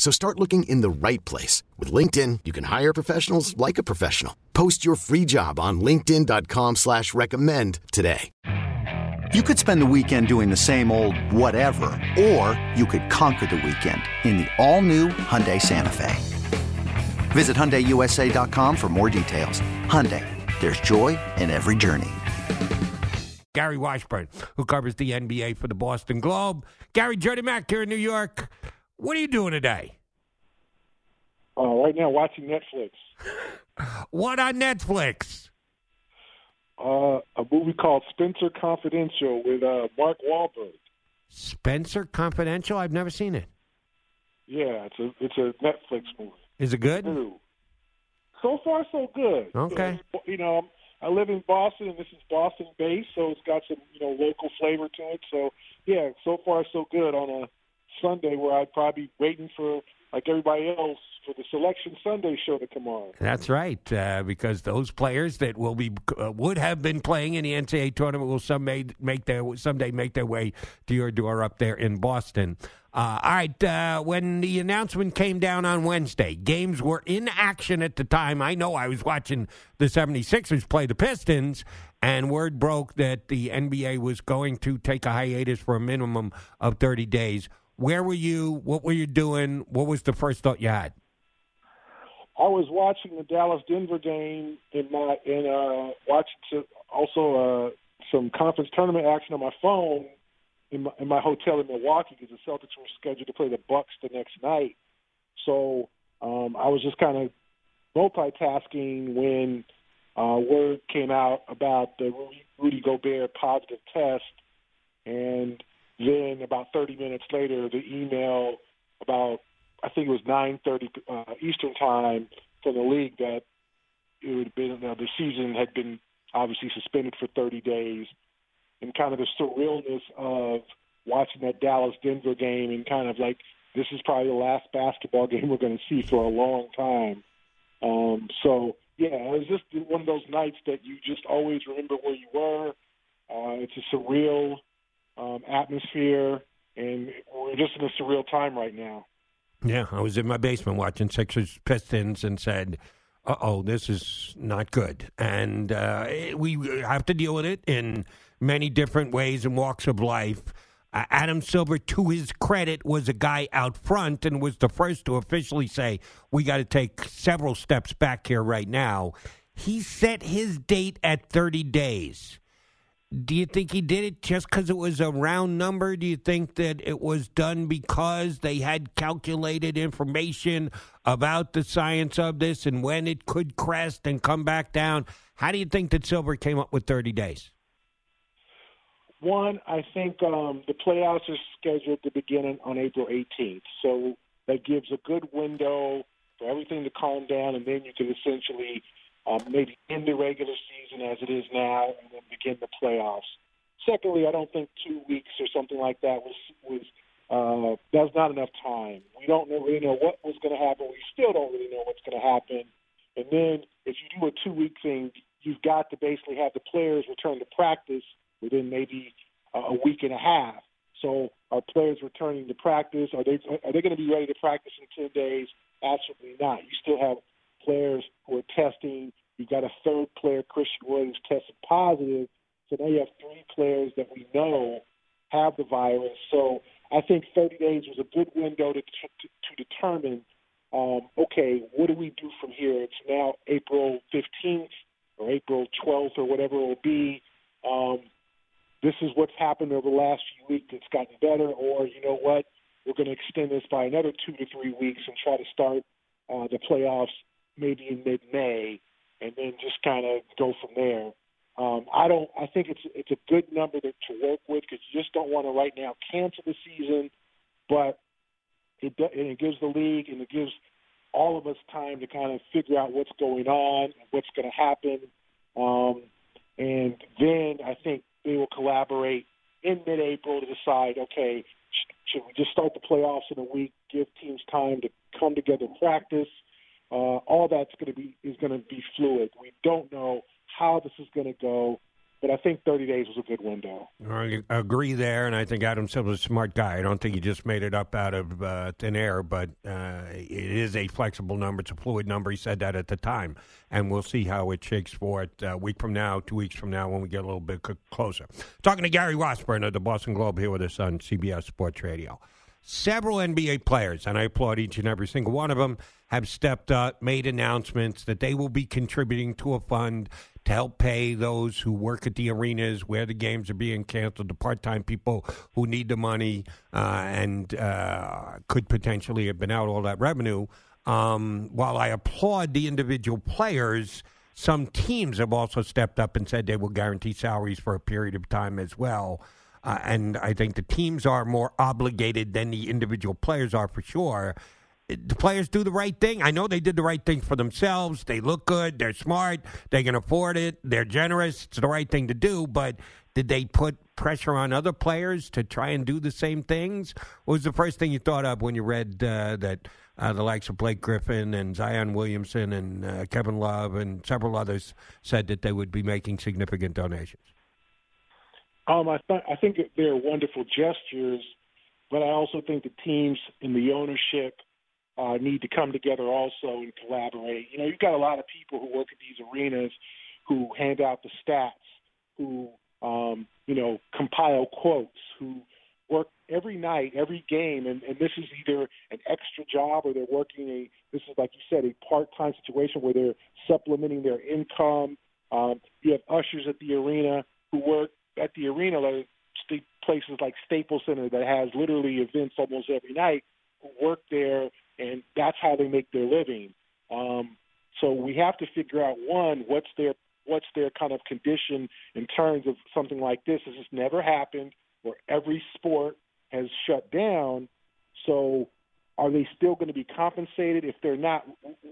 So start looking in the right place. With LinkedIn, you can hire professionals like a professional. Post your free job on linkedin.com slash recommend today. You could spend the weekend doing the same old whatever, or you could conquer the weekend in the all-new Hyundai Santa Fe. Visit HyundaiUSA.com for more details. Hyundai, there's joy in every journey. Gary Washburn, who covers the NBA for the Boston Globe. Gary, Jody Mac here in New York. What are you doing today? Uh, right now, watching Netflix. What on Netflix? Uh, a movie called Spencer Confidential with uh, Mark Wahlberg. Spencer Confidential? I've never seen it. Yeah, it's a it's a Netflix movie. Is it good? So far, so good. Okay. You know, I live in Boston, and this is Boston based, so it's got some you know local flavor to it. So yeah, so far so good on a Sunday where I'd probably be waiting for like everybody else for the Selection Sunday show to come on. That's right, uh, because those players that will be uh, would have been playing in the NCAA tournament will some make, make their someday make their way to your door up there in Boston. Uh, all right, uh, when the announcement came down on Wednesday, games were in action at the time. I know I was watching the 76ers play the Pistons, and word broke that the NBA was going to take a hiatus for a minimum of 30 days. Where were you? What were you doing? What was the first thought you had? I was watching the Dallas Denver game in my in uh watching also uh some conference tournament action on my phone in my, in my hotel in Milwaukee because the Celtics were scheduled to play the Bucks the next night. So um I was just kind of multitasking when uh word came out about the Rudy, Rudy Gobert positive test and then about 30 minutes later the email about I think it was 9:30 uh, Eastern time from the league that it would have been uh, the season had been obviously suspended for 30 days, and kind of the surrealness of watching that Dallas Denver game and kind of like this is probably the last basketball game we're going to see for a long time. Um, so yeah, it was just one of those nights that you just always remember where you were. Uh, it's a surreal um, atmosphere, and we're just in a surreal time right now. Yeah, I was in my basement watching Sixers Pistons and said, "Uh oh, this is not good," and uh, we have to deal with it in many different ways and walks of life. Uh, Adam Silver, to his credit, was a guy out front and was the first to officially say, "We got to take several steps back here right now." He set his date at 30 days. Do you think he did it just because it was a round number? Do you think that it was done because they had calculated information about the science of this and when it could crest and come back down? How do you think that Silver came up with 30 days? One, I think um, the playoffs are scheduled to begin on April 18th, so that gives a good window for everything to calm down, and then you can essentially um, maybe end the regular season as it is now, and then begin the playoffs. Secondly, I don't think two weeks or something like that was was uh, that's not enough time. We don't really know what was going to happen. We still don't really know what's going to happen. And then if you do a two week thing, you've got to basically have the players return to practice within maybe a week and a half. So are players returning to practice? Are they are they going to be ready to practice in ten days? Absolutely not. You still have players who are testing. You've got a third player, Christian Williams, tested positive. So now you have three players that we know have the virus. So I think 30 days was a good window to to, to determine. Um, okay, what do we do from here? It's now April 15th or April 12th or whatever it will be. Um, this is what's happened over the last few weeks. It's gotten better, or you know what? We're going to extend this by another two to three weeks and try to start uh, the playoffs maybe in mid-May, and then just kind of go from there. Um, I don't. I think it's it's a good number to, to work with because you just don't want to right now cancel the season, but it and it gives the league and it gives all of us time to kind of figure out what's going on and what's going to happen. Um, and then I think they will collaborate in mid-April to decide, okay, should we just start the playoffs in a week, give teams time to come together, practice? Uh, all that's going to be is going to be fluid. We don't know how this is going to go. But I think 30 days was a good window. I agree there, and I think Adam Silver's a smart guy. I don't think he just made it up out of uh, thin air, but uh, it is a flexible number. It's a fluid number. He said that at the time, and we'll see how it shakes for it a uh, week from now, two weeks from now, when we get a little bit closer. Talking to Gary Washburn of the Boston Globe here with us on CBS Sports Radio. Several NBA players, and I applaud each and every single one of them, have stepped up, made announcements that they will be contributing to a fund to help pay those who work at the arenas where the games are being canceled, the part time people who need the money uh, and uh, could potentially have been out all that revenue. Um, while I applaud the individual players, some teams have also stepped up and said they will guarantee salaries for a period of time as well. Uh, and I think the teams are more obligated than the individual players are for sure the players do the right thing. I know they did the right thing for themselves. They look good. They're smart. They can afford it. They're generous. It's the right thing to do. But did they put pressure on other players to try and do the same things? What was the first thing you thought of when you read uh, that uh, the likes of Blake Griffin and Zion Williamson and uh, Kevin Love and several others said that they would be making significant donations? Um, I, th- I think they're wonderful gestures, but I also think the teams and the ownership – uh, need to come together also and collaborate. You know, you've got a lot of people who work at these arenas who hand out the stats, who um, you know compile quotes, who work every night, every game, and, and this is either an extra job or they're working a this is like you said a part-time situation where they're supplementing their income. Um, you have ushers at the arena who work at the arena, like places like Staples Center that has literally events almost every night. Work there and that's how they make their living. Um, so we have to figure out one, what's their what's their kind of condition in terms of something like this. This has never happened where every sport has shut down. So are they still going to be compensated? If they're not,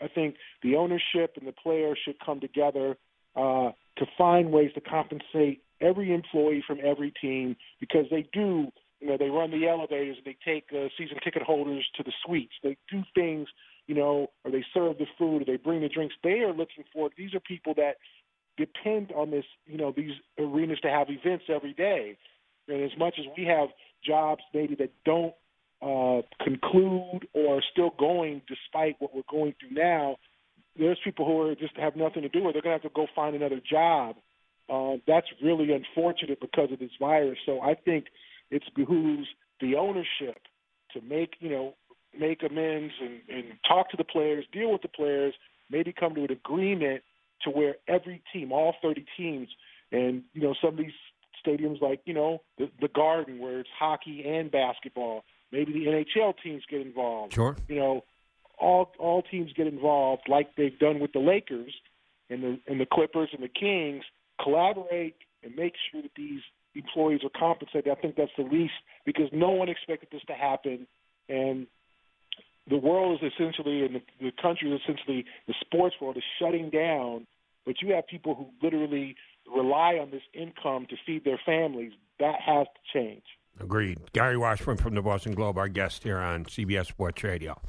I think the ownership and the players should come together uh, to find ways to compensate every employee from every team because they do you know, they run the elevators and they take uh, season ticket holders to the suites. They do things, you know, or they serve the food or they bring the drinks. They are looking for. These are people that depend on this, you know, these arenas to have events every day. And as much as we have jobs maybe that don't uh, conclude or are still going despite what we're going through now, there's people who are just have nothing to do or they're going to have to go find another job. Uh, that's really unfortunate because of this virus. So I think it behooves the ownership to make you know make amends and, and talk to the players, deal with the players, maybe come to an agreement to where every team, all 30 teams, and you know some of these stadiums like you know the, the Garden where it's hockey and basketball. Maybe the NHL teams get involved. Sure. You know, all all teams get involved like they've done with the Lakers and the and the Clippers and the Kings. Collaborate and make sure that these employees are compensated. I think that's the least because no one expected this to happen, and the world is essentially, and the, the country is essentially, the sports world is shutting down. But you have people who literally rely on this income to feed their families. That has to change. Agreed. Gary Washburn from the Boston Globe, our guest here on CBS Sports Radio.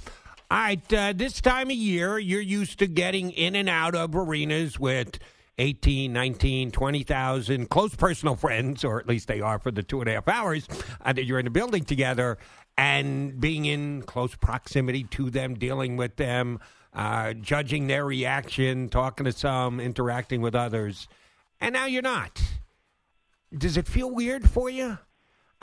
All right, uh, this time of year, you're used to getting in and out of arenas with 18, 19, 20,000 close personal friends, or at least they are for the two and a half hours uh, that you're in the building together, and being in close proximity to them, dealing with them, uh, judging their reaction, talking to some, interacting with others. And now you're not. Does it feel weird for you?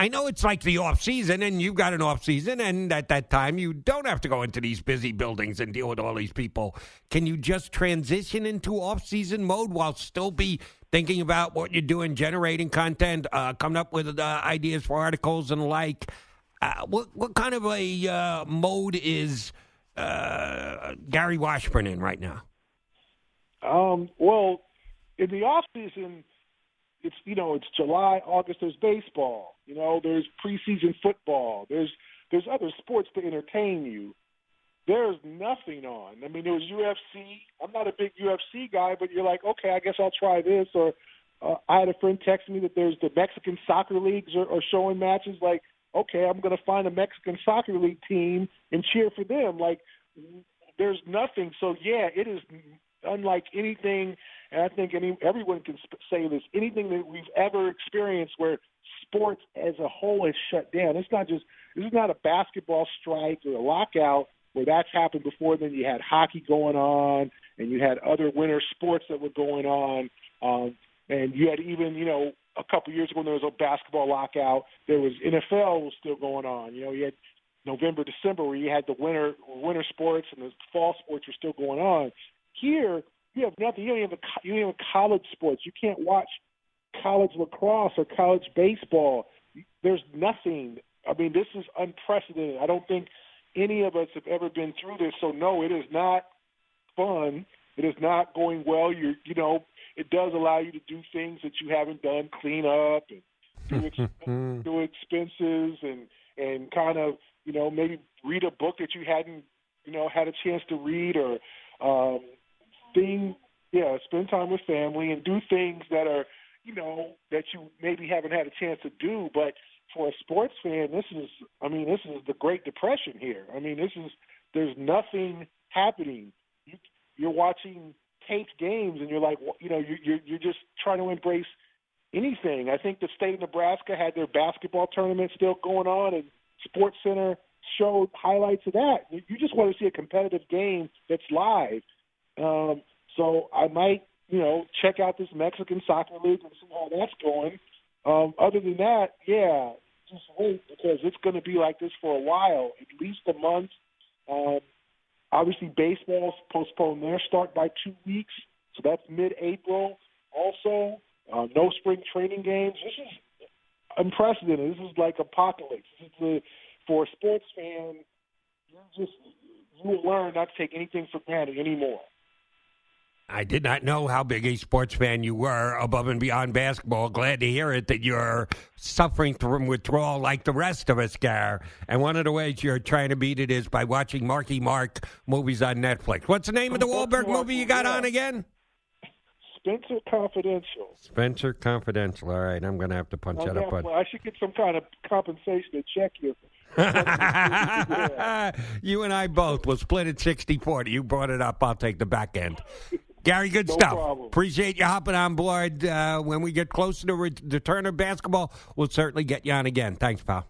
I know it's like the off season, and you've got an off season, and at that time you don't have to go into these busy buildings and deal with all these people. Can you just transition into off season mode while still be thinking about what you're doing, generating content, uh, coming up with uh, ideas for articles and like? Uh, what what kind of a uh, mode is uh, Gary Washburn in right now? Um, well, in the off season it's you know it's July, August. There's baseball. You know, there's preseason football. There's there's other sports to entertain you. There's nothing on. I mean, there was UFC. I'm not a big UFC guy, but you're like, okay, I guess I'll try this. Or uh, I had a friend text me that there's the Mexican soccer leagues are, are showing matches. Like, okay, I'm going to find a Mexican soccer league team and cheer for them. Like, there's nothing. So yeah, it is unlike anything, and I think any everyone can sp- say this. Anything that we've ever experienced where sports as a whole is shut down. It's not just this is not a basketball strike or a lockout where that's happened before. Then you had hockey going on, and you had other winter sports that were going on, um, and you had even you know a couple years ago when there was a basketball lockout, there was NFL was still going on. You know, you had November, December where you had the winter winter sports and the fall sports were still going on. Here, you have nothing. You don't even have, you don't even have college sports. You can't watch college lacrosse or college baseball. There's nothing. I mean, this is unprecedented. I don't think any of us have ever been through this. So no, it is not fun. It is not going well. You you know, it does allow you to do things that you haven't done, clean up and do, do expenses and and kind of you know maybe read a book that you hadn't you know had a chance to read or um, thing yeah spend time with family and do things that are you know that you maybe haven't had a chance to do. But for a sports fan this is i mean this is the great depression here. I mean this is there's nothing happening. You, you're watching taped games and you're like you know you're, you're just trying to embrace anything. I think the state of nebraska had their basketball tournament still going on and SportsCenter showed highlights of that. You just want to see a competitive game that's live um, so I might, you know, check out this Mexican soccer league and see how that's going. Um, other than that, yeah, just wait because it's going to be like this for a while, at least a month. Um, obviously, baseball's postponed their start by two weeks, so that's mid-April. Also, uh, no spring training games. This is unprecedented. This is like apocalypse. This is a, for a sports fan, you just you will learn not to take anything for granted anymore. I did not know how big a sports fan you were above and beyond basketball. Glad to hear it that you're suffering from withdrawal like the rest of us, Gar. And one of the ways you're trying to beat it is by watching Marky Mark movies on Netflix. What's the name of the Wahlberg movie you got on again? Spencer Confidential. Spencer Confidential. All right, I'm going to have to punch oh, that up. Well, I should get some kind of compensation to check you. you and I both will split it 60 40. You brought it up. I'll take the back end. Gary, good no stuff. Problem. Appreciate you hopping on board. Uh, when we get closer to re- the turn of basketball, we'll certainly get you on again. Thanks, pal.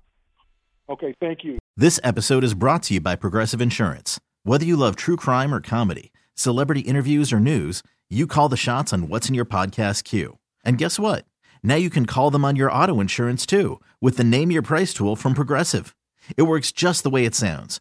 Okay, thank you. This episode is brought to you by Progressive Insurance. Whether you love true crime or comedy, celebrity interviews or news, you call the shots on what's in your podcast queue. And guess what? Now you can call them on your auto insurance too with the Name Your Price tool from Progressive. It works just the way it sounds